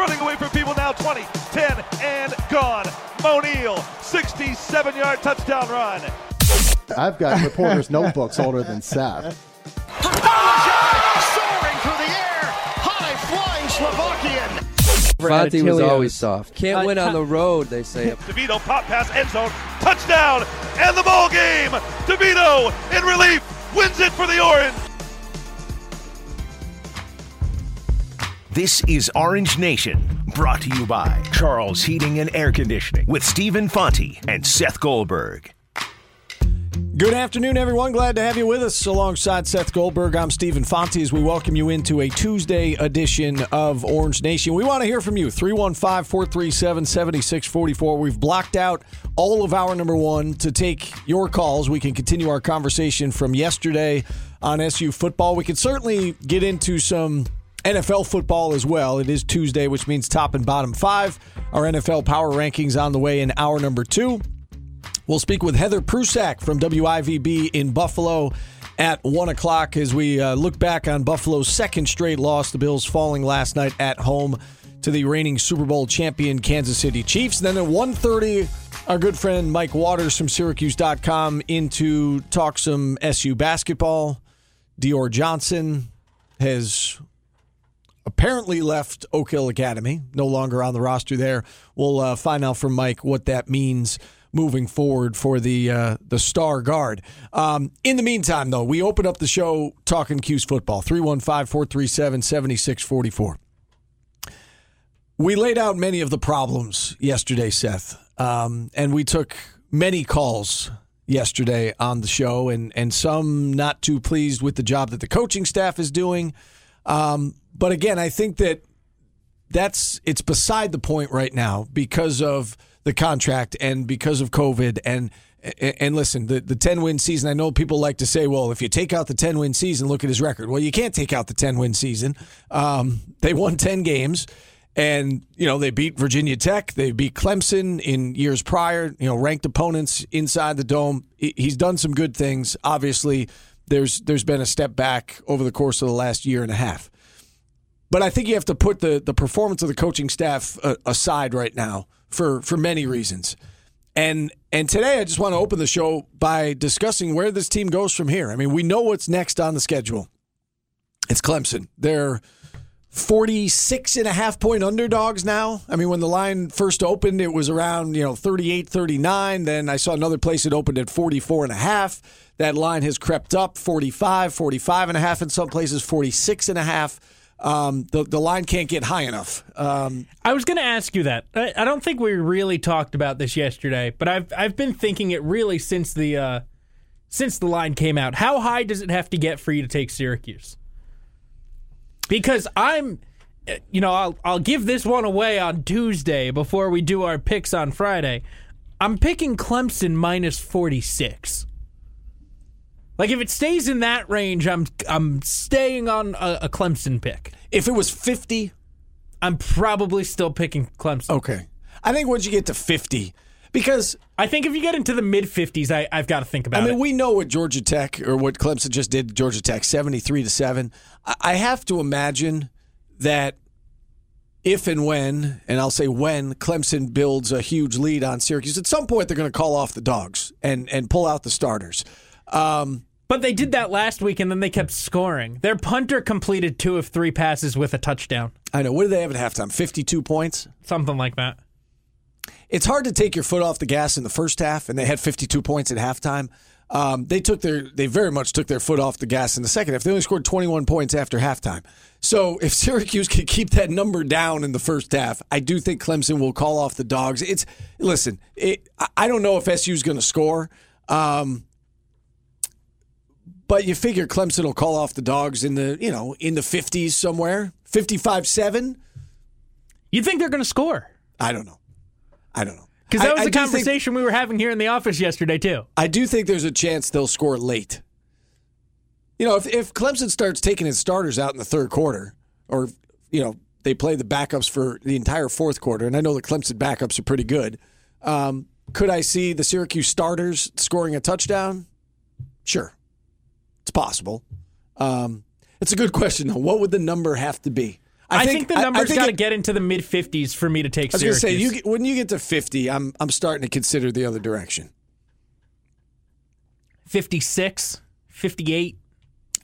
running away from people now 20, 10, and gone. Moe Neal, 67 yard touchdown run. I've got reporters' notebooks older than Seth. Soaring through the air, high flying Slovakian. Fonte was always soft. Can't Uh, win on the road, they say. DeVito pop pass end zone, touchdown, and the ball game. DeVito in relief wins it for the Orange. This is Orange Nation, brought to you by Charles Heating and Air Conditioning with Stephen Fonte and Seth Goldberg. Good afternoon, everyone. Glad to have you with us alongside Seth Goldberg. I'm Stephen Fonte as we welcome you into a Tuesday edition of Orange Nation. We want to hear from you 315 437 7644. We've blocked out all of our number one to take your calls. We can continue our conversation from yesterday on SU football. We can certainly get into some NFL football as well. It is Tuesday, which means top and bottom five. Our NFL power rankings on the way in hour number two. We'll speak with Heather Prusak from WIVB in Buffalo at 1 o'clock as we uh, look back on Buffalo's second straight loss. The Bills falling last night at home to the reigning Super Bowl champion Kansas City Chiefs. Then at 1.30, our good friend Mike Waters from Syracuse.com in to talk some SU basketball. Dior Johnson has apparently left Oak Hill Academy, no longer on the roster there. We'll uh, find out from Mike what that means moving forward for the uh, the star guard. Um, in the meantime, though, we open up the show talking Cuse football 315 437 7644. We laid out many of the problems yesterday, Seth, um, and we took many calls yesterday on the show, and and some not too pleased with the job that the coaching staff is doing. Um, but again, I think that that's it's beside the point right now because of the contract and because of COVID and and listen, the the 10 win season, I know people like to say, well, if you take out the 10 win season, look at his record. Well, you can't take out the 10 win season. Um, they won 10 games and, you know, they beat Virginia Tech. They beat Clemson in years prior, you know, ranked opponents inside the dome. He's done some good things. Obviously, there's there's been a step back over the course of the last year and a half. But I think you have to put the, the performance of the coaching staff uh, aside right now for, for many reasons. And and today I just want to open the show by discussing where this team goes from here. I mean, we know what's next on the schedule. It's Clemson. They're 46 and a half point underdogs now. I mean, when the line first opened, it was around, you know, 38, 39. Then I saw another place it opened at 44 and a half. That line has crept up 45, 45 and a half in some places, 46 and a half. Um, the, the line can't get high enough. Um, I was going to ask you that. I, I don't think we really talked about this yesterday, but I've I've been thinking it really since the uh, since the line came out. How high does it have to get for you to take Syracuse? Because I'm, uh, you know, I'll I'll give this one away on Tuesday before we do our picks on Friday. I'm picking Clemson minus forty six. Like if it stays in that range, I'm I'm staying on a, a Clemson pick. if it was 50, I'm probably still picking Clemson. okay. I think once you get to 50, because I think if you get into the mid 50s, I, I've got to think about it. I mean, it. we know what Georgia Tech or what Clemson just did to Georgia Tech, 73 to 7. I- I have to imagine that if and when, and I'll say when, Clemson builds a huge lead on Syracuse, at some point they're going to call off the dogs and, and pull out the starters. Um, but they did that last week, and then they kept scoring. Their punter completed two of three passes with a touchdown, I know. What did they have at halftime? 52 points? something like that. It's hard to take your foot off the gas in the first half, and they had 52 points at halftime. Um, they took their, they very much took their foot off the gas in the second half. They only scored 21 points after halftime. So if Syracuse can keep that number down in the first half, I do think Clemson will call off the dogs. It's listen, it, I- I don't know if SU is going to score, um, but you figure Clemson will call off the dogs in the you know in the 50s somewhere, 55 seven. You think they're going to score? I don't know. I don't know. Because that was I the think- conversation we were having here in the office yesterday, too. I do think there's a chance they'll score late. You know, if, if Clemson starts taking his starters out in the third quarter, or, you know, they play the backups for the entire fourth quarter, and I know the Clemson backups are pretty good, um, could I see the Syracuse starters scoring a touchdown? Sure. It's possible. Um, it's a good question, though. What would the number have to be? I, think, the number's got to get into the mid 50s for me to take I was going to say, you when you get to 50, I'm I'm starting to consider the other direction. 56, 58.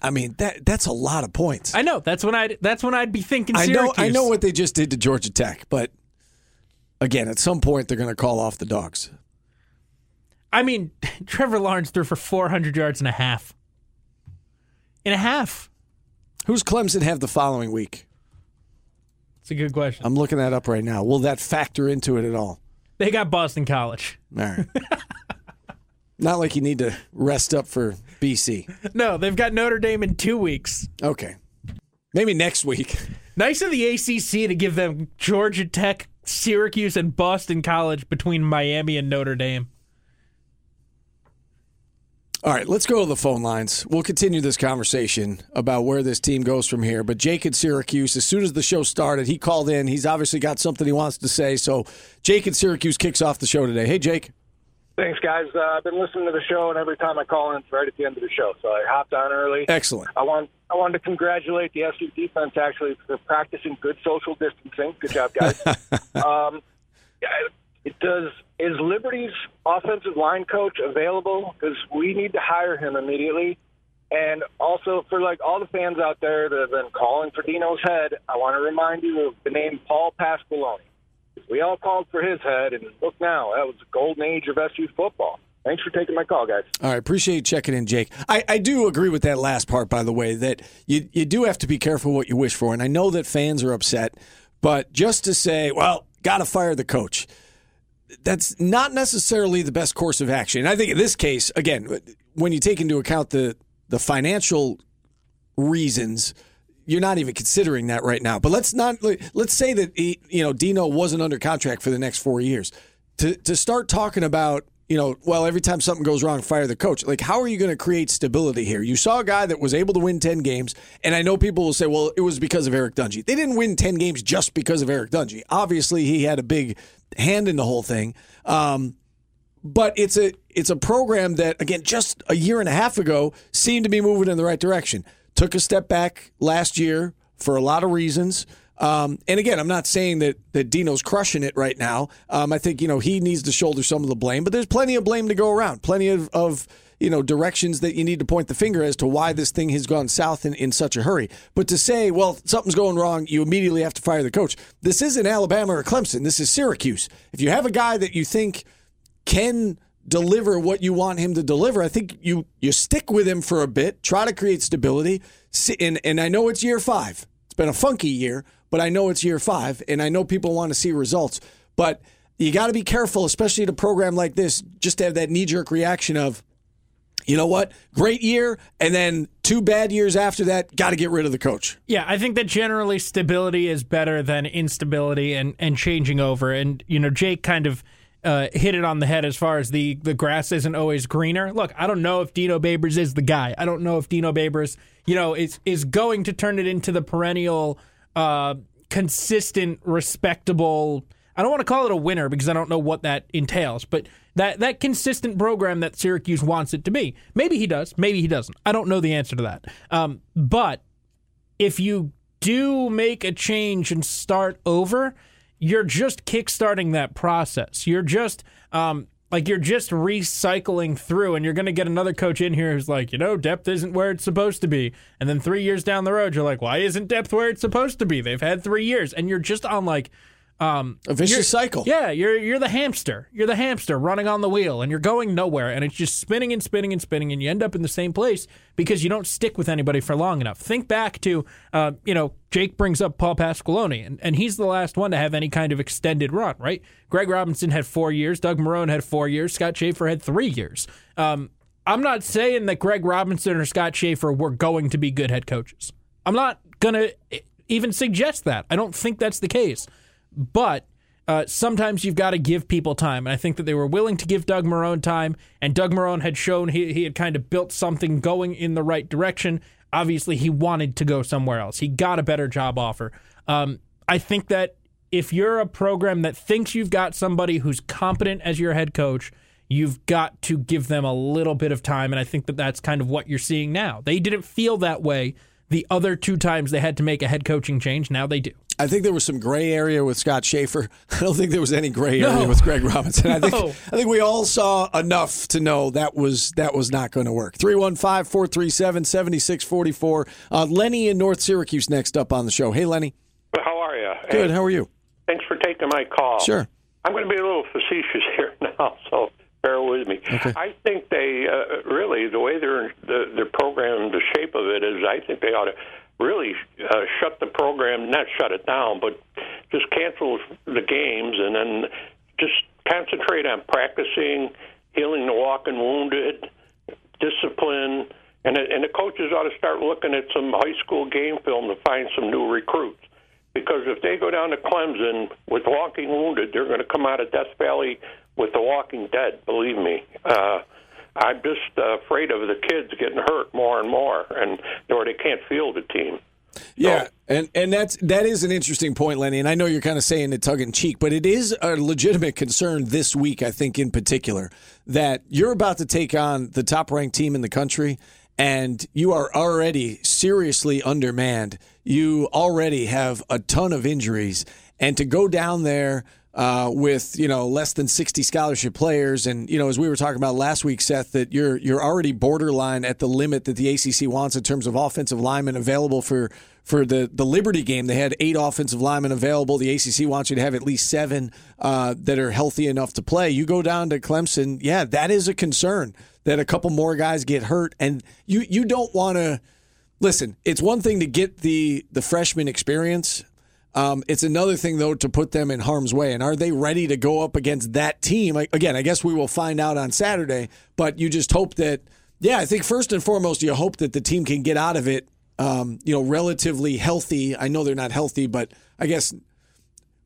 I mean, that that's a lot of points. I know that's when I that's when I'd be thinking I know I know what they just did to Georgia Tech, but again, at some point they're going to call off the dogs. I mean, Trevor Lawrence threw for 400 yards and a half. In a half. Who's Clemson have the following week? It's a good question. I'm looking that up right now. Will that factor into it at all? they got Boston College. All right. Not like you need to rest up for BC. No, they've got Notre Dame in two weeks. Okay. Maybe next week. Nice of the ACC to give them Georgia Tech, Syracuse, and Boston College between Miami and Notre Dame. All right, let's go to the phone lines. We'll continue this conversation about where this team goes from here. But Jake at Syracuse, as soon as the show started, he called in. He's obviously got something he wants to say. So Jake at Syracuse kicks off the show today. Hey, Jake. Thanks, guys. Uh, I've been listening to the show, and every time I call in, it's right at the end of the show. So I hopped on early. Excellent. I want I wanted to congratulate the SU defense actually for practicing good social distancing. Good job, guys. um, yeah, it does. Is Liberty's offensive line coach available? Because we need to hire him immediately. And also for like all the fans out there that have been calling for Dino's head, I want to remind you of the name Paul Pasqualoni. We all called for his head, and look now, that was the golden age of SU football. Thanks for taking my call, guys. All right, appreciate you checking in, Jake. I, I do agree with that last part, by the way, that you, you do have to be careful what you wish for. And I know that fans are upset, but just to say, well, got to fire the coach, that's not necessarily the best course of action. And I think in this case, again, when you take into account the, the financial reasons, you're not even considering that right now. But let's not let's say that he, you know Dino wasn't under contract for the next four years. To to start talking about you know well every time something goes wrong, fire the coach. Like how are you going to create stability here? You saw a guy that was able to win ten games, and I know people will say, well, it was because of Eric Dungey. They didn't win ten games just because of Eric Dungey. Obviously, he had a big hand in the whole thing. Um, but it's a it's a program that again just a year and a half ago seemed to be moving in the right direction. Took a step back last year for a lot of reasons. Um, and again, I'm not saying that that Dino's crushing it right now. Um, I think you know he needs to shoulder some of the blame, but there's plenty of blame to go around. Plenty of, of you know directions that you need to point the finger as to why this thing has gone south in, in such a hurry. But to say, well, something's going wrong, you immediately have to fire the coach. This isn't Alabama or Clemson. This is Syracuse. If you have a guy that you think can deliver what you want him to deliver, I think you you stick with him for a bit, try to create stability. And and I know it's year five. It's been a funky year, but I know it's year five, and I know people want to see results. But you got to be careful, especially at a program like this, just to have that knee jerk reaction of, you know what, great year, and then two bad years after that, got to get rid of the coach. Yeah, I think that generally stability is better than instability and, and changing over. And, you know, Jake kind of uh, hit it on the head as far as the, the grass isn't always greener. Look, I don't know if Dino Babers is the guy. I don't know if Dino Babers, you know, is, is going to turn it into the perennial, uh, consistent, respectable. I don't want to call it a winner because I don't know what that entails, but that, that consistent program that Syracuse wants it to be. Maybe he does, maybe he doesn't. I don't know the answer to that. Um, but if you do make a change and start over, you're just kickstarting that process. You're just um, like you're just recycling through, and you're going to get another coach in here who's like, you know, depth isn't where it's supposed to be. And then three years down the road, you're like, why isn't depth where it's supposed to be? They've had three years, and you're just on like um, A vicious cycle. Yeah, you're you're the hamster. You're the hamster running on the wheel, and you're going nowhere, and it's just spinning and spinning and spinning, and you end up in the same place because you don't stick with anybody for long enough. Think back to, uh, you know, Jake brings up Paul Pasqualoni, and, and he's the last one to have any kind of extended run, right? Greg Robinson had four years, Doug Marrone had four years, Scott Shafer had three years. Um, I'm not saying that Greg Robinson or Scott Shafer were going to be good head coaches. I'm not gonna even suggest that. I don't think that's the case, but uh, sometimes you've got to give people time. And I think that they were willing to give Doug Marrone time, and Doug Marrone had shown he, he had kind of built something going in the right direction. Obviously, he wanted to go somewhere else. He got a better job offer. Um, I think that if you're a program that thinks you've got somebody who's competent as your head coach, you've got to give them a little bit of time. And I think that that's kind of what you're seeing now. They didn't feel that way the other two times they had to make a head coaching change. Now they do. I think there was some gray area with Scott Shafer. I don't think there was any gray area No. with Greg Robinson. I think No. I think we all saw enough to know that was that was not going to work. 315-437-7644. Uh, Lenny in North Syracuse next up on the show. Hey Lenny. How are you? Good. How are you? Thanks for taking my call. Sure. I'm going to be a little facetious here now, so bear with me. I think they uh, really the way they're the, their program, the shape of it is. I think they ought to really uh, shut the program, not shut it down, but just cancel the games and then just concentrate on practicing, healing the walking wounded, discipline, and and the coaches ought to start looking at some high school game film to find some new recruits. Because if they go down to Clemson with walking wounded, they're going to come out of Death Valley with the Walking Dead. Believe me. Uh, I'm just uh, afraid of the kids getting hurt more and more, and or they can't field the team. Yeah, and and that's that is an interesting point, Lenny. And I know you're kind of saying it tongue in cheek, but it is a legitimate concern this week. I think in particular that you're about to take on the top ranked team in the country, and you are already seriously undermanned. You already have a ton of injuries, and to go down there. Uh, with you know less than 60 scholarship players, and you know as we were talking about last week, Seth, that you're you're already borderline at the limit that the ACC wants in terms of offensive linemen available for for the the Liberty game. They had eight offensive linemen available. The ACC wants you to have at least seven uh, that are healthy enough to play. You go down to Clemson, yeah, that is a concern that a couple more guys get hurt, and you you don't want to listen. It's one thing to get the the freshman experience. Um, it's another thing though to put them in harm's way. And are they ready to go up against that team? Again, I guess we will find out on Saturday. But you just hope that, yeah, I think first and foremost, you hope that the team can get out of it, um, you know, relatively healthy. I know they're not healthy, but I guess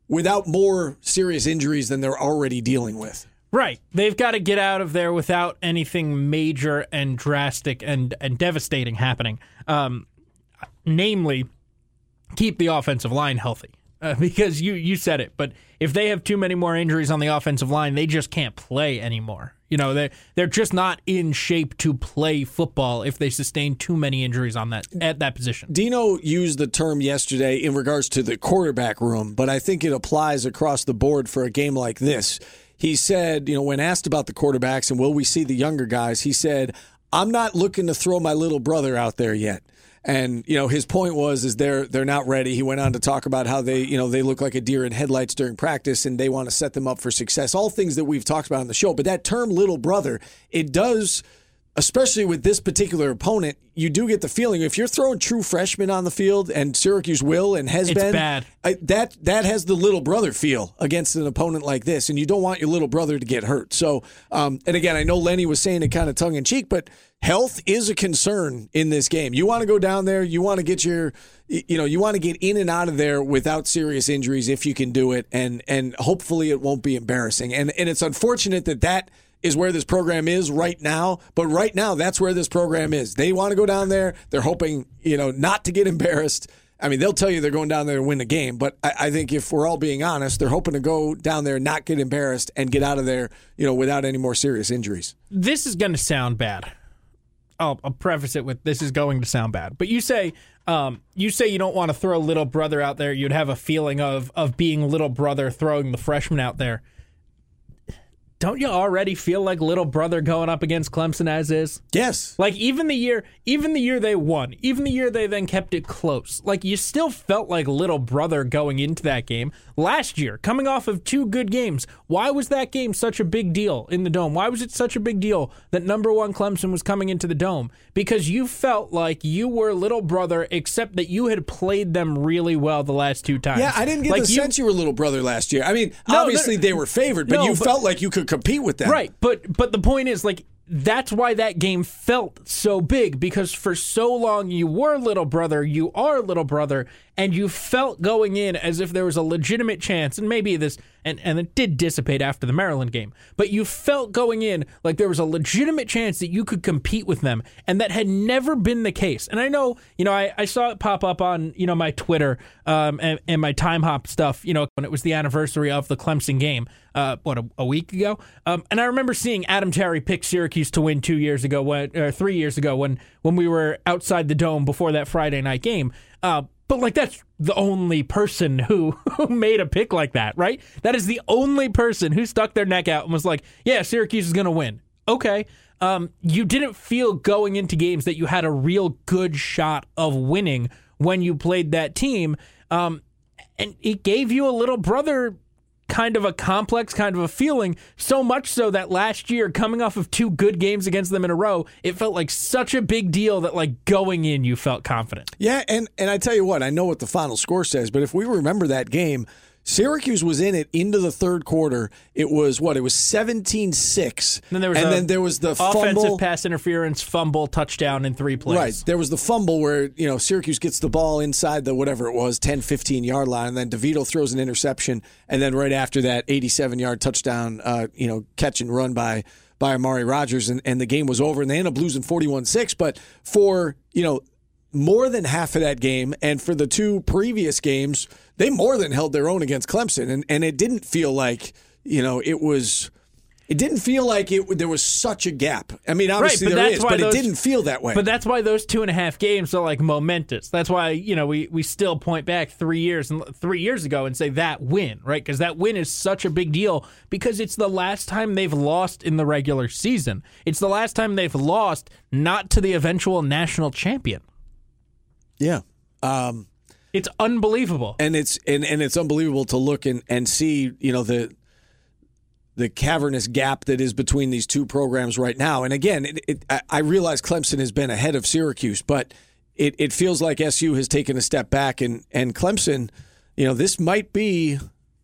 without more serious injuries than they're already dealing with. Right. They've got to get out of there without anything major and drastic and, and devastating happening. Um, namely, keep the offensive line healthy. Uh, because you, you said it, but if they have too many more injuries on the offensive line, they just can't play anymore. You know, they they're just not in shape to play football if they sustain too many injuries on that at that position. Dino used the term yesterday in regards to the quarterback room, but I think it applies across the board for a game like this. He said, you know, when asked about the quarterbacks and will we see the younger guys, he said, "I'm not looking to throw my little brother out there yet." And you know his point was is they're they're not ready. He went on to talk about how they you know they look like a deer in headlights during practice and they want to set them up for success. All things that we've talked about on the show. But that term "little brother" it does especially with this particular opponent, you do get the feeling if you're throwing true freshmen on the field, and Syracuse will and has It's been, bad. I, that that has the little brother feel against an opponent like this, and you don't want your little brother to get hurt. So, um, and again, I know Lenny was saying it kind of tongue in cheek, but health is a concern in this game. You want to go down there, you want to get your, you know, you want to get in and out of there without serious injuries if you can do it, and and hopefully it won't be embarrassing. And and it's unfortunate that that is where this program is right now. But right now, that's where this program is. They want to go down there. They're hoping, you know, not to get embarrassed. I mean, they'll tell you they're going down there to win the game, but I, I think if we're all being honest, they're hoping to go down there, not get embarrassed, and get out of there, you know, without any more serious injuries. This is going to sound bad. I'll, I'll preface it with this is going to sound bad. But you say um, you say you don't want to throw little brother out there. You'd have a feeling of of being little brother throwing the freshman out there. Don't you already feel like little brother going up against Clemson as is? Yes. Like even the year, even the year they won, even the year they then kept it close. Like you still felt like little brother going into that game last year, coming off of two good games. Why was that game such a big deal in the dome? Why was it such a big deal that number one Clemson was coming into the dome? Because you felt like you were little brother, except that you had played them really well the last two times. Yeah, I didn't get like the you, sense you were little brother last year. I mean, No, obviously they're- were favored, but No, you but- felt like you could compete with them. Right, but but the point is like that's why that game felt so big because for so long you were little brother, you are little brother, and you felt going in as if there was a legitimate chance, and maybe this and, and it did dissipate after the Maryland game, but you felt going in like there was a legitimate chance that you could compete with them, and that had never been the case. And I know, you know, I, I saw it pop up on, you know, my Twitter um, and, and my time hop stuff, you know, when it was the anniversary of the Clemson game, uh, what, a, a week ago? Um, and I remember seeing Adam Terry pick Syracuse to win two years ago, when, or three years ago, when when we were outside the dome before that Friday night game. Uh, but like that's the only person who, who made a pick like that, right? That is the only person who stuck their neck out and was like, "Yeah, Syracuse is going to win." Okay, um, you didn't feel going into games that you had a real good shot of winning when you played that team, um, and it gave you a little brother kind of a complex kind of a feeling so much so that last year coming off of two good games against them in a row it felt like such a big deal that like going in you felt confident. Yeah, and and I tell you what, I know what the final score says, but if we remember that game, Syracuse was in it into the third quarter. It was what? It was 17-6. then there and then there was the offensive fumble. pass interference fumble touchdown in three plays Right. There was the fumble where, you know, Syracuse gets the ball inside the whatever it was, 10, 15 yard line, and then DeVito throws an interception. And then right after that, 87 yard touchdown, uh, you know, catch and run by by Amari Rodgers. And, and the game was over. And they end up losing 41 6. But for, you know, more than half of that game, and for the two previous games, they more than held their own against Clemson. And, and it didn't feel like, you know, it was. It didn't feel like it. There was such a gap. I mean, obviously but there is, but those- it didn't feel that way. But that's why those two and a half games are like momentous. That's why you know we we still point back three years and three years ago and say that win, right? Because that win is such a big deal because it's the last time they've lost in the regular season. It's the last time they've lost not to the eventual national champion. Yeah. Um, It's unbelievable. and it's and, and it's unbelievable to look and, and see, you know, the the cavernous gap that is between these two programs right now. And again, it, it, I- realize Clemson has been ahead of Syracuse, but it, it feels like SU has taken a step back and and Clemson, you know, this might be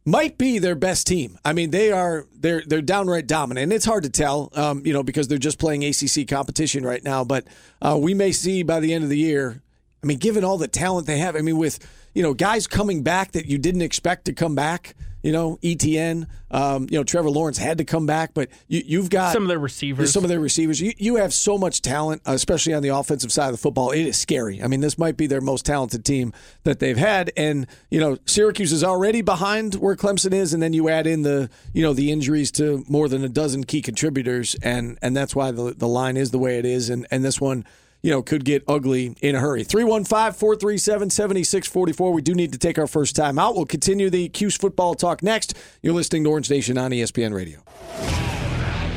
might be their best team. I mean, they are they're they're downright dominant. And it's hard to tell, um, you know, because they're just playing ACC competition right now. But uh, we may see by the end of the year. I mean, given all the talent they have, I mean, with you know guys coming back that you didn't expect to come back. You know, Etienne, um, you know, Trevor Lawrence had to come back, but you, you've got Some of their receivers. some of their receivers. You, you have so much talent, uh, especially on the offensive side of the football. It is scary. I mean, this might be their most talented team that they've had, and you know, Syracuse is already behind where Clemson is, and then you add in the you know the injuries to more than a dozen key contributors, and and that's why the the line is the way it is, and and this one. You know, could get ugly in a hurry. 315 437 7644. We do need to take our first time out. We'll continue the Cuse football talk next. You're listening to Orange Nation on ESPN Radio.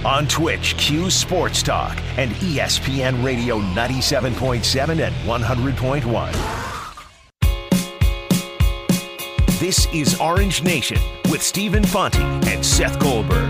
On Twitch, Q Sports Talk and ESPN Radio 97.7 and 100.1. This is Orange Nation with Stephen Fonte and Seth Goldberg.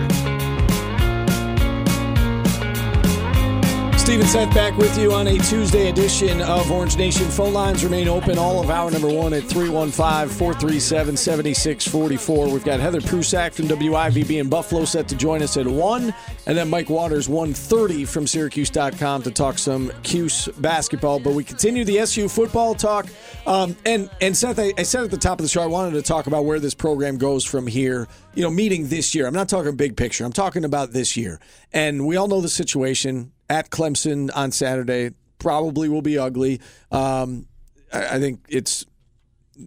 Stephen Seth back with you on a Tuesday edition of Orange Nation. Phone lines remain open all of hour number one at 315 437 7644. We've got Heather Prusak from WIVB in Buffalo set to join us at 1, and then Mike Waters 130 from Syracuse.com to talk some Cuse basketball. But we continue the SU football talk. Um, and, and Seth, I, I said at the top of the show, I wanted to talk about where this program goes from here, you know, meeting this year. I'm not talking big picture, I'm talking about this year. And we all know the situation at Clemson on Saturday probably will be ugly. Um, I, I think it's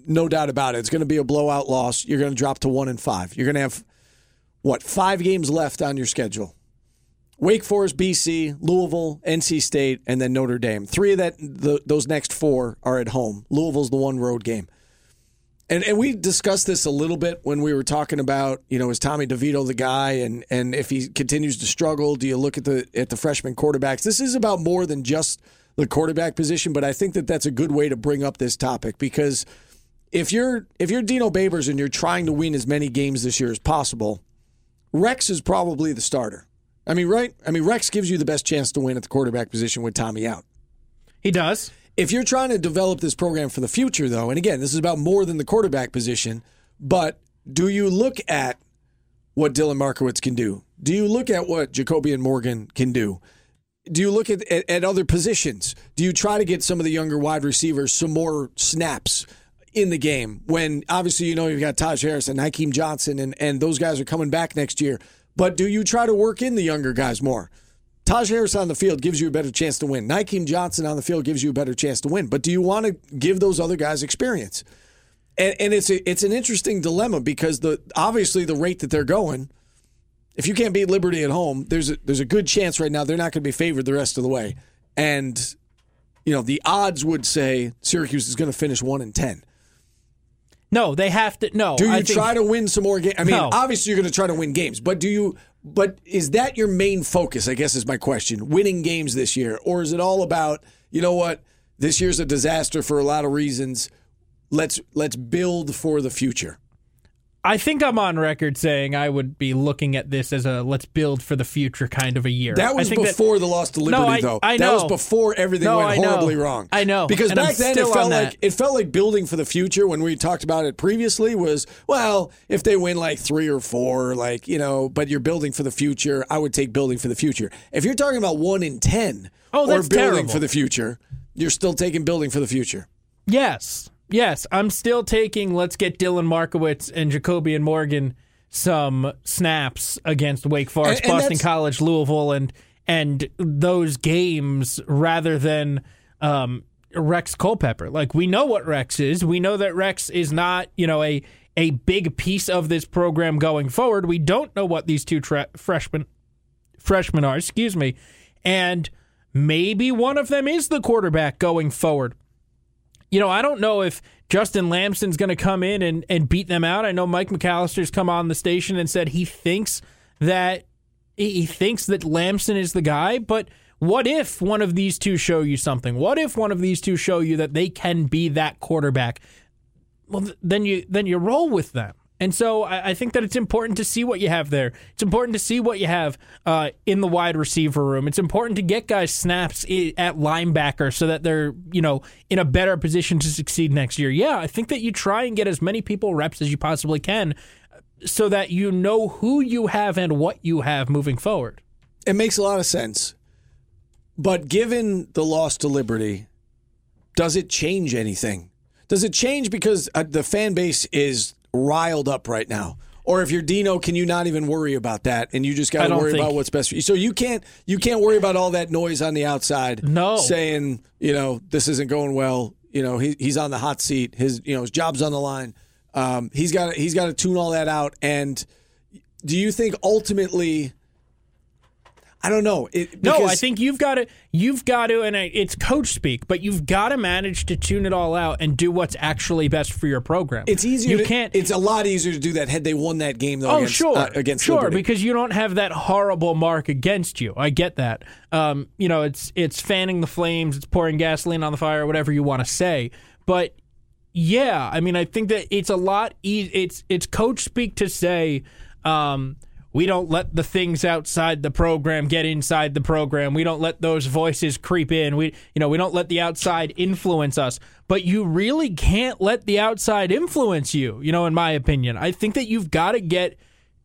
no doubt about it. It's going to be a blowout loss. You're going to drop to one and five. You're going to have what five games left on your schedule? Wake Forest, BC, Louisville, NC State, and then Notre Dame. Three of that, the, those next four are at home. Louisville's the one road game. And and we discussed this a little bit when we were talking about, you know, is Tommy DeVito the guy and and if he continues to struggle, do you look at the at the freshman quarterbacks? This is about more than just the quarterback position, but I think that that's a good way to bring up this topic because if you're if you're Dino Babers and you're trying to win as many games this year as possible, Rex is probably the starter. I mean, right? I mean, Rex gives you the best chance to win at the quarterback position with Tommy out. he does. If you're trying to develop this program for the future, though, and again, this is about more than the quarterback position, but do you look at what Dillon Markiewicz can do? Do you look at what JaCobian Morgan can do? Do you look at, at, at other positions? Do you try to get some of the younger wide receivers some more snaps in the game when obviously you know you've got Taj Harris and Nykeem Johnson and, and those guys are coming back next year? But do you try to work in the younger guys more? Taj Harris on the field gives you a better chance to win. Nykeem Johnson on the field gives you a better chance to win. But do you want to give those other guys experience? And, and it's a, it's an interesting dilemma because the obviously the rate that they're going, if you can't beat Liberty at home, there's a, there's a good chance right now they're not going to be favored the rest of the way. And you know, the odds would say Syracuse is going to finish 1 and 10. No, they have to. No. Do you I think, try to win some more games? I mean, No. obviously you're going to try to win games, but do you? But is that your main focus? I guess is my question. Winning games this year, or is it all about you know what? This year's a disaster for a lot of reasons. Let's let's build for the future. I think I'm on record saying I would be looking at this as a let's build for the future kind of a year. That was before the loss to Liberty, No, I- though. I That was before everything No, went I know. horribly wrong. I know. because And I'm back then it felt like it felt like building for the future. When we talked about it previously, was well, if they win like three or four, like you know, but you're building for the future. I would take building for the future. If you're talking about one in ten, Oh, or building terrible. for the future, you're still taking building for the future. Yes. Yes. I'm still taking let's get Dillon Markiewicz and JaCobian Morgan some snaps against Wake Forest, And- and Boston College, Louisville, and and those games rather than um, Rex Culpepper. Like we know what Rex is. We know that Rex is not, you know, a a big piece of this program going forward. We don't know what these two tra- freshmen freshmen are, excuse me. And maybe one of them is the quarterback going forward. You know, I don't know if Justin Lamson's going to come in and, and beat them out. I know Mike McAllister's come on the station and said he thinks that he thinks that Lamson is the guy, but what if one of these two show you something? What if one of these two show you that they can be that quarterback? Well, then you then you roll with them. And so I, I think that it's important to see what you have there. It's important to see what you have uh, in the wide receiver room. It's important to get guys snaps at linebacker so that they're you know in a better position to succeed next year. Yeah, I think that you try and get as many people reps as you possibly can, so that you know who you have and what you have moving forward. It makes a lot of sense. But given the loss to Liberty, does it change anything? Does it change because uh, the fan base is riled up right now? Or if you're Dino, can you not even worry about that and you just got to worry think- about what's best for you? So you can't you can't worry about all that noise on the outside. No. saying you know this isn't going well. You know he, he's on the hot seat. His you know his job's on the line. Um, he's got he's got to tune all that out. And do you think ultimately? I don't know. It, No, I think you've got to you've got to, and I- it's coach speak, but you've got to manage to tune it all out and do what's actually best for your program. It's easier. You to, can't. It's a lot easier to do that had they won that game though. Oh, against, sure, uh, against sure, Liberty. because you don't have that horrible mark against you. I get that. Um, you know, it's it's fanning the flames, it's pouring gasoline on the fire, whatever you want to say. But yeah, I mean, I think that it's a lot. E- it's it's coach speak to say. Um, we don't let the things outside the program get inside the program. We don't let those voices creep in. We, you know, we don't let the outside influence us. But you really can't let the outside influence you. You know, in my opinion, I think that you've got to get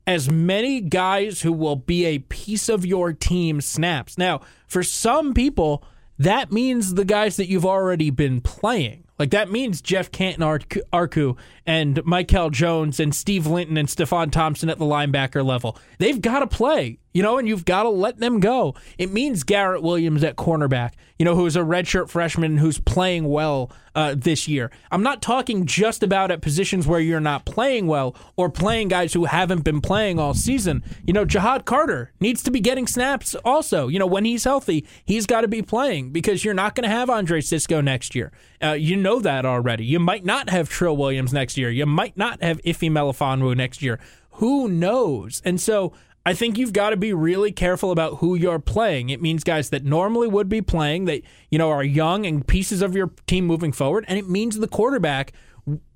as many guys who will be a piece of your team snaps. Now, for some people, that means the guys that you've already been playing. Like that means Geoff Cantin-Arku and Mikel Jones and Steve Linton and Stefon Thompson at the linebacker level. They've got to play, you know, and you've got to let them go. It means Garrett Williams at cornerback, you know, who's a redshirt freshman who's playing well uh, this year. I'm not talking just about at positions where you're not playing well or playing guys who haven't been playing all season. You know, Ja'Had Carter needs to be getting snaps also. You know, when he's healthy, he's got to be playing because you're not going to have Andre Cisco next year. Uh, you know that already. You might not have Trill Williams next year. You might not have Ife Melifonwu next year. Who knows? And so I think you've got to be really careful about who you're playing. It means guys that normally would be playing that you know are young and pieces of your team moving forward, and it means the quarterback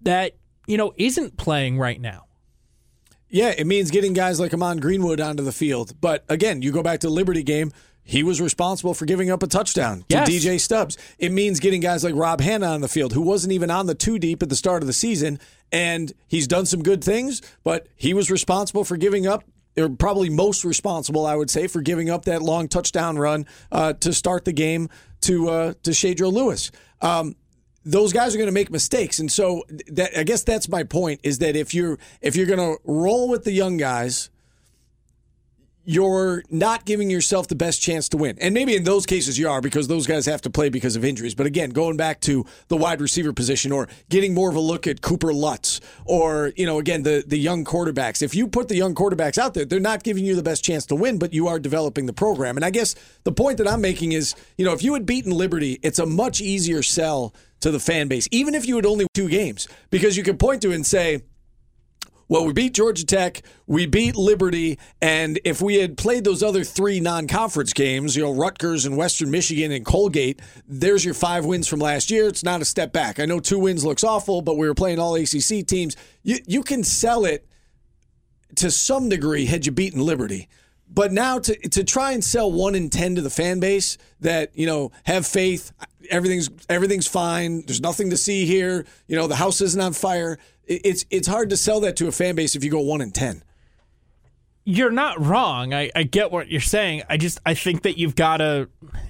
that you know isn't playing right now. Yeah, it means getting guys like Amon Greenwood onto the field. But again, you go back to the Liberty game, he was responsible for giving up a touchdown to Yes. DJ Stubbs. It means getting guys like Rob Hanna on the field, who wasn't even on the two deep at the start of the season. And he's done some good things, but he was responsible for giving up. Or probably most responsible, I would say, for giving up that long touchdown run uh, to start the game to uh, to Shedro Louis. Um, those guys are going to make mistakes, and so that I guess that's my point is that if you're if you're going to roll with the young guys, you're not giving yourself the best chance to win. And maybe in those cases you are because those guys have to play because of injuries. But again, going back to the wide receiver position or getting more of a look at Cooper Lutz or, you know, again, the, the young quarterbacks. If you put the young quarterbacks out there, they're not giving you the best chance to win, but you are developing the program. And I guess the point that I'm making is, you know, if you had beaten Liberty, it's a much easier sell to the fan base, even if you had only two games, because you could point to and say, well, we beat Georgia Tech, we beat Liberty, and if we had played those other three non-conference games, you know, Rutgers and Western Michigan and Colgate, there's your five wins from last year. It's not a step back. I know two wins looks awful, but we were playing all ACC teams. You you can sell it to some degree had you beaten Liberty. But now to to try and sell one in ten to the fan base that you know have faith, everything's everything's fine. There's nothing to see here. You know the house isn't on fire it's it's hard to sell that to a fan base if you go one in ten. You're not wrong. I, I get what you're saying. I just I think that you've got to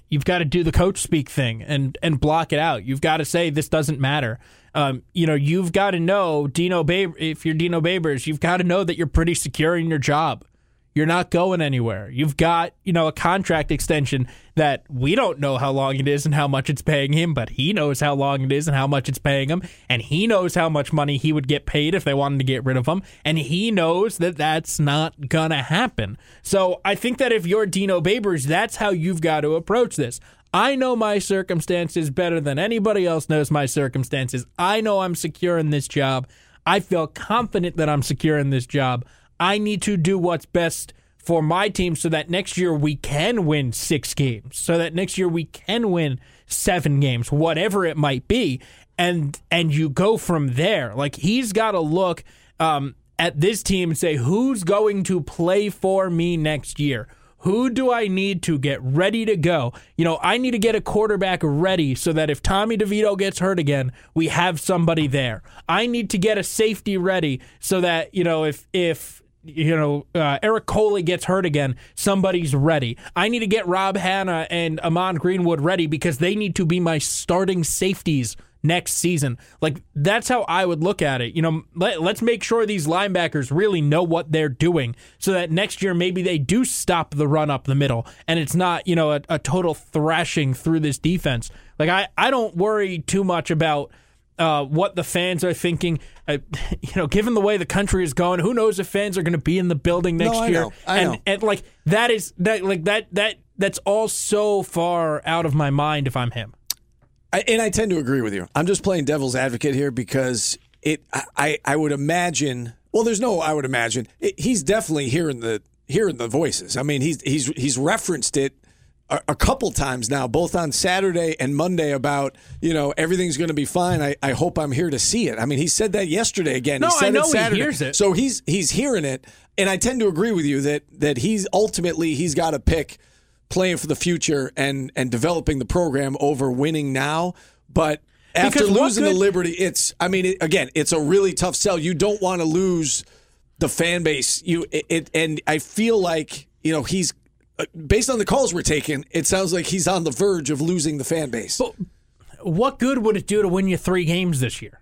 you've got to do the coach speak thing and and block it out. You've got to say this doesn't matter. Um, you know, you've got to know Dino Baber. If you're Dino Babers, you've got to know that you're pretty secure in your job. You're not going anywhere. You've got, you know, a contract extension that we don't know how long it is and how much it's paying him, but he knows how long it is and how much it's paying him, and he knows how much money he would get paid if they wanted to get rid of him, and he knows that that's not gonna happen. So I think that if you're Dino Babers, that's how you've got to approach this. I know my circumstances better than anybody else knows my circumstances. I know I'm secure in this job. I feel confident that I'm secure in this job. I need to do what's best for my team so that next year we can win six games, so that next year we can win seven games, whatever it might be. And and you go from there. Like he's got to look um, at this team and say, who's going to play for me next year? Who do I need to get ready to go? You know, I need to get a quarterback ready so that if Tommy DeVito gets hurt again, we have somebody there. I need to get a safety ready so that, you know, if if you know, uh, Eric Coley gets hurt again, somebody's ready. I need to get Rob Hanna and Amon Greenwood ready because they need to be my starting safeties next season. Like that's how I would look at it. You know, let, us make sure these linebackers really know what they're doing so that next year maybe they do stop the run up the middle and it's not, you know, a, a total thrashing through this defense. Like I, I don't worry too much about uh, what the fans are thinking. Uh, you know, given the way the country is going, who knows if fans are going to be in the building next no, I year? Know. I and, know. and like that is that like that that that's all so far out of my mind if I'm him. I, and I tend to agree with you. I'm just playing devil's advocate here because it. I I would imagine. Well, there's no. I would imagine it, he's definitely hearing the hearing the voices. I mean, he's he's he's referenced it a, a couple times now, both on Saturday and Monday, about you know everything's going to be fine. I, I hope I'm here to see it. I mean, he said that yesterday again. No, he said I know it Saturday. he hears it. So he's he's hearing it, and I tend to agree with you that that he's ultimately he's got to pick playing for the future and and developing the program over winning now. But after Because losing good- the Liberty, it's I mean, it, again, it's a really tough sell. You don't want to lose the fan base. You it, it and I feel like you know he's based on the calls we're taking. It sounds like he's on the verge of losing the fan base. But what good would it do to win you three games this year?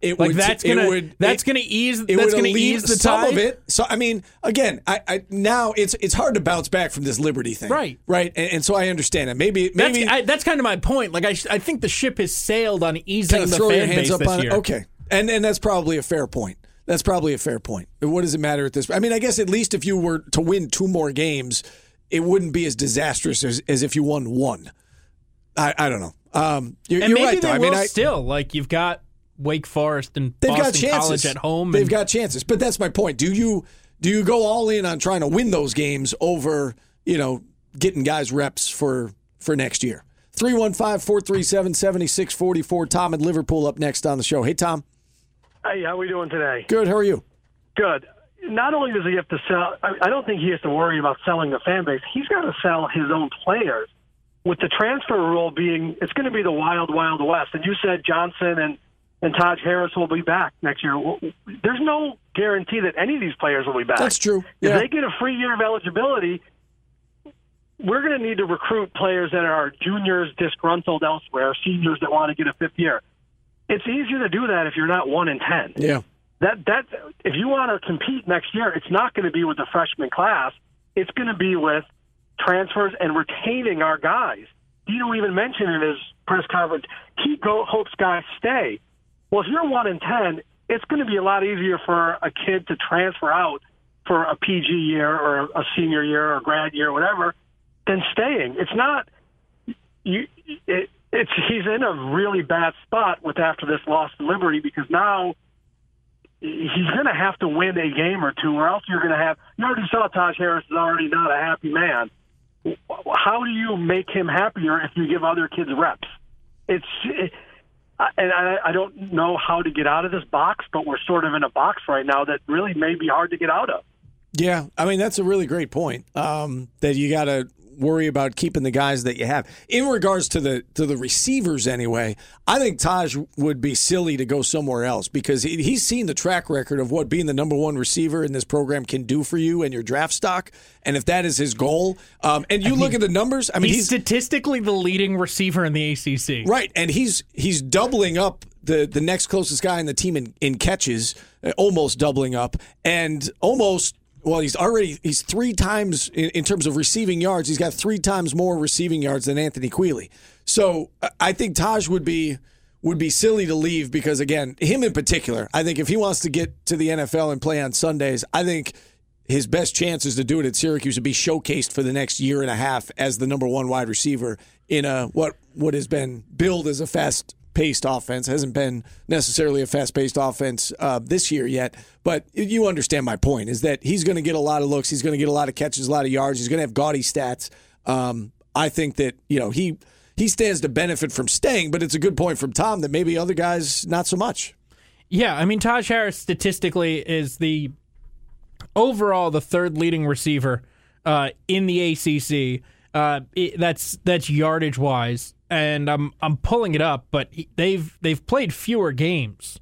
It Like would, that's gonna would, that's it- gonna ease it that's gonna ease the some tide of it. So I mean, again, I, I now it's it's hard to bounce back from this Liberty thing, Right. Right, and, and so I understand it. Maybe That's, maybe I, that's kind of my point. Like I, I think the ship has sailed on easing kind of the throw fan your hands base up this on year. it. Okay, and and that's probably a fair point. That's probably a fair point. What does it matter at this? I mean, I guess at least if you were to win two more games, it wouldn't be as disastrous as, as if you won one. I, I don't know. Um, you're, and you're right, they though. I mean, I, still like you've got Wake Forest and they've Boston got chances College at home. They've and- got chances, but that's my point. Do you do you go all in on trying to win those games over you know getting guys reps for for next year? 315-437-7644. Tom in Liverpool up next on the show. Hey Tom. Hey, how are we doing today? Good. How are you? Good. Not only does he have to sell, I I don't think he has to worry about selling the fan base. He's got to sell his own players. With the transfer rule being, it's going to be the wild, wild west. And you said Johnson and and Taj Harris will be back next year. There's no guarantee that any of these players will be back. That's true. If they get a free year of eligibility, we're going to need to recruit players that are juniors disgruntled elsewhere, seniors that want to get a fifth year. It's easier to do that if you're not one in ten. Yeah. That that if you want to compete next year, it's not going to be with the freshman class. it's going to be with transfers and retaining our guys. Dino even mentioned in his press conference, he go, hopes guys stay. Well, if you're one in ten, it's going to be a lot easier for a kid to transfer out for a PG year or a senior year or grad year or whatever than staying. It's not. You, it, it's he's in a really bad spot with after this loss to Liberty because now he's going to have to win a game or two, or else you're going to have. You already saw Taj Harris is already not a happy man. How do you make him happier if you give other kids reps? It's. It, and I, I don't know how to get out of this box, but we're sort of in a box right now that really may be hard to get out of. Yeah, I mean that's a really great point. Um, that you got to worry about keeping the guys that you have. In regards to the to the receivers, anyway, I think Taj would be silly to go somewhere else because he, he's seen the track record of what being the number one receiver in this program can do for you and your draft stock. And if that is his goal, um, and you I look at the numbers, I mean, he's, he's statistically the leading receiver in the ACC, right? And he's he's doubling up the the next closest guy in the team in, in catches, uh, almost doubling up, and almost well, he's already he's three times in, in, terms of receiving yards. He's got three times more receiving yards than Anthony Queeley. So I think Taj would be would be silly to leave because again, him in particular, I think if he wants to get to the NFL and play on Sundays, I think his best chances to do it at Syracuse would be showcased for the next year and a half as the number one wide receiver in a what what has been billed as a fast paced offense. Hasn't been necessarily a fast paced offense uh, this year yet, but you understand my point is that he's going to get a lot of looks. He's going to get a lot of catches, a lot of yards. He's going to have gaudy stats. Um, I think that you know he he stands to benefit from staying, but it's a good point from Tom that maybe other guys not so much. Yeah, I mean Taj Harris statistically is the overall the third leading receiver uh, in the ACC. Uh, it, that's that's yardage wise and I'm I'm pulling it up, but they've they've played fewer games.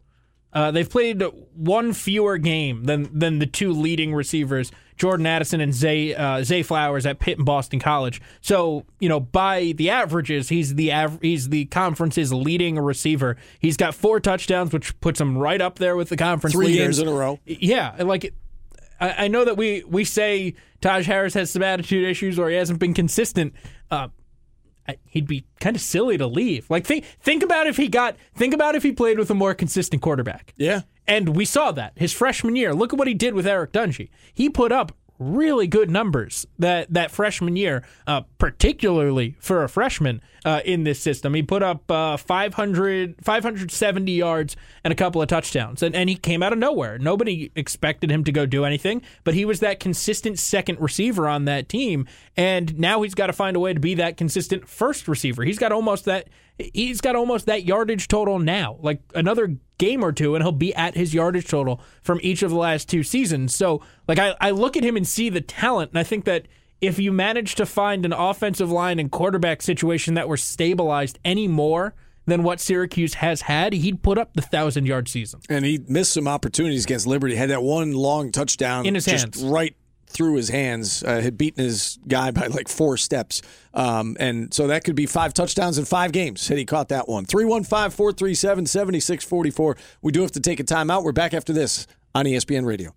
Uh, they've played one fewer game than than the two leading receivers, Jordan Addison and Zay uh, Zay Flowers at Pitt and Boston College. So you know, by the averages, he's the av- he's the conference's leading receiver. He's got four touchdowns, which puts him right up there with the conference three leaders. games in a row. Yeah, like I, I know that we we say Taj Harris has some attitude issues or he hasn't been consistent. Uh, he'd be kind of silly to leave. Like think think about if he got think about if he played with a more consistent quarterback. Yeah. And we saw that his freshman year. Look at what he did with Eric Dungey. He put up really good numbers that that freshman year, uh, particularly for a freshman uh, in this system. He put up uh, 500, 570 yards and a couple of touchdowns, and, and he came out of nowhere. Nobody expected him to go do anything, but he was that consistent second receiver on that team, and now he's got to find a way to be that consistent first receiver. He's got almost that he's got almost that yardage total now. Like another game or two, and he'll be at his yardage total from each of the last two seasons. So, like, I, I look at him and see the talent, and I think that if you manage to find an offensive line and quarterback situation that were stabilized any more than what Syracuse has had, he'd put up the thousand yard season. And he missed some opportunities against Liberty. Had that one long touchdown in his just hands, right through his hands, uh, had beaten his guy by like four steps. Um, and so that could be five touchdowns in five games had he caught that one. 315 437 7644. We do have to take a timeout. We're back after this on ESPN Radio.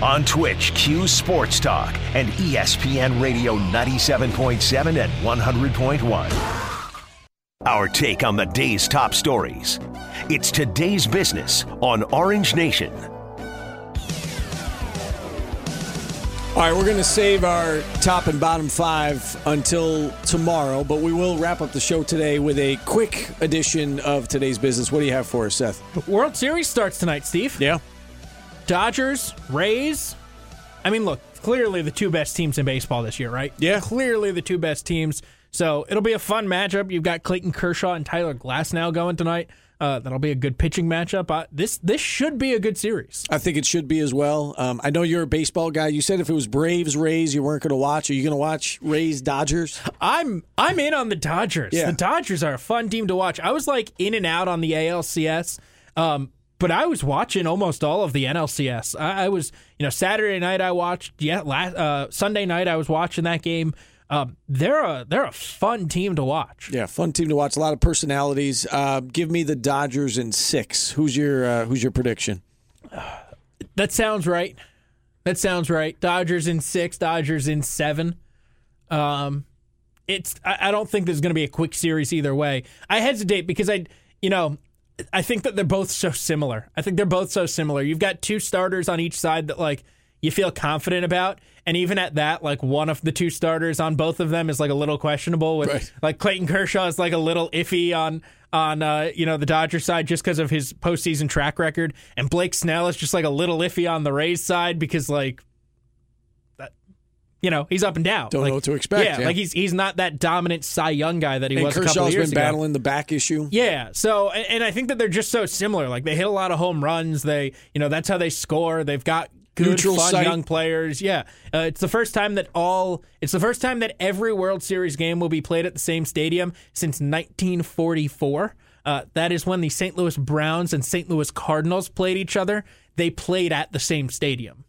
On Twitch, Cuse Sports Talk and ESPN Radio 97.7 and 100.1. Our take on the day's top stories. It's today's business on Orange Nation. All right, we're going to save our top and bottom five until tomorrow, but we will wrap up the show today with a quick edition of today's business. What do you have for us, Seth? World Series starts tonight, Steve. Yeah. Dodgers, Rays. I mean, look, clearly the two best teams in baseball this year, right? Yeah. Clearly the two best teams. So it'll be a fun matchup. You've got Clayton Kershaw and Tyler Glasnow going tonight. Uh, that'll be a good pitching matchup. Uh, this this should be a good series. I think it should be as well. Um, I know you're a baseball guy. You said if it was Braves Rays, you weren't going to watch. Are you going to watch Rays Dodgers? I'm I'm in on the Dodgers. Yeah. The Dodgers are a fun team to watch. I was like in and out on the ALCS. Um, but I was watching almost all of the NLCS. I, I was, you know, Saturday night I watched. Yeah, last uh, Sunday night I was watching that game. Um, they're a they're a fun team to watch. Yeah, fun team to watch. A lot of personalities. Uh, give me the Dodgers in six. Who's your uh, Who's your prediction? That sounds right. That sounds right. Dodgers in six, Dodgers in seven. Um, it's I, I don't think there's going to be a quick series either way. I hesitate because I, you know, I think that they're both so similar. I think they're both so similar. You've got two starters on each side that like you feel confident about, and even at that, like one of the two starters on both of them is like a little questionable. With Right. like Clayton Kershaw is like a little iffy on on uh, you know the Dodgers side just because of his postseason track record, and Blake Snell is just like a little iffy on the Rays side because like that, you know, he's up and down. Don't know what to expect, Yeah, yeah. like he's he's not that dominant Cy Young guy that he And was a couple Kershaw's of years been ago. battling the back issue. Yeah. So, and I think that they're just so similar. Like they hit a lot of home runs. They, you know, that's how they score. They've got good, Neutral fun site. young players. Yeah. Uh, it's the first time that all. It's the first time that every World Series game will be played at the same stadium since 1944. Uh, that is when the St. Louis Browns and St. Louis Cardinals played each other. They played at the same stadium.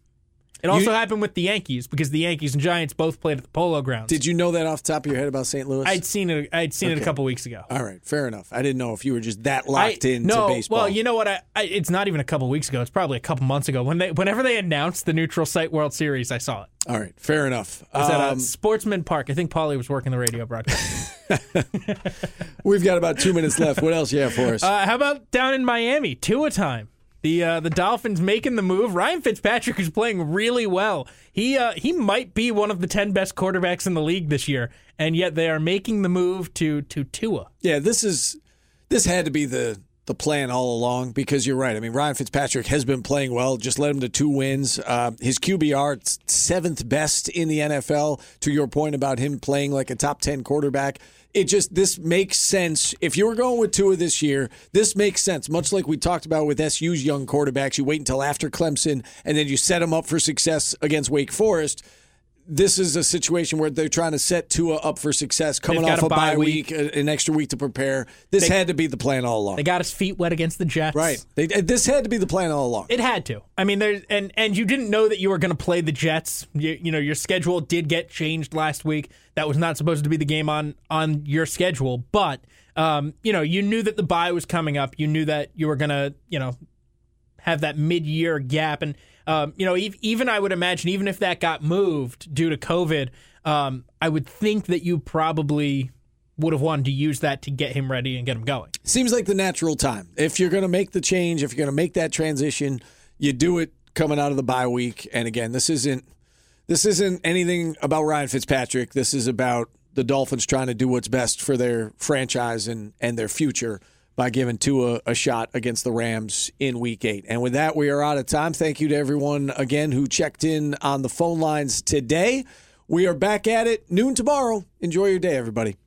It also happened with the Yankees because the Yankees and Giants both played at the Polo Grounds. Did you know that off the top of your head about St. Louis? I'd seen it. I'd seen it a couple weeks ago. All right, fair enough. I didn't know if you were just that locked I, into no, baseball. Well, you know what? I, I it's not even a couple weeks ago. It's probably a couple months ago. When they whenever they announced the neutral site World Series, I saw it. All right, fair enough. Was at Um, Sportsman Park. I think Paulie was working the radio broadcast. we've got about two minutes left. What else you have for us? uh, how about down in Miami? Tua Time. The uh, the Dolphins making the move. Ryan Fitzpatrick is playing really well. He uh, he might be one of the ten best quarterbacks in the league this year, and yet they are making the move to to Tua. Yeah, this is this had to be the the plan all along because you're right. I mean, Ryan Fitzpatrick has been playing well. Just led him to two wins. Uh, his QBR seventh best in the NFL. To your point about him playing like a top ten quarterback, it just this makes sense. If you were going with Tua this year, this makes sense. Much like we talked about with SU's young quarterbacks, you wait until after Clemson and then you set them up for success against Wake Forest. This is a situation where they're trying to set Tua up for success, coming off a a bye week, a- an extra week to prepare. This They- had to be the plan all along. They got his feet wet against the Jets. right. They, this had to be the plan all along. It had to. I mean, there's and and you didn't know that you were going to play the Jets. You, you know, your schedule did get changed last week. That was not supposed to be the game on on your schedule, but um, you know, you knew that the bye was coming up. You knew that you were going to, you know, have that mid-year gap and um, you know, ev- even I would imagine even if that got moved due to COVID, um, I would think that you probably would have wanted to use that to get him ready and get him going. Seems like the natural time. If you're going to make the change, if you're going to make that transition, you do it coming out of the bye week. And again, this isn't this isn't anything about Ryan Fitzpatrick. This is about the Dolphins trying to do what's best for their franchise and and their future by giving Tua a shot against the Rams in Week Eight. And with that, we are out of time. Thank you to everyone again who checked in on the phone lines today. We are back at it noon tomorrow. Enjoy your day, everybody.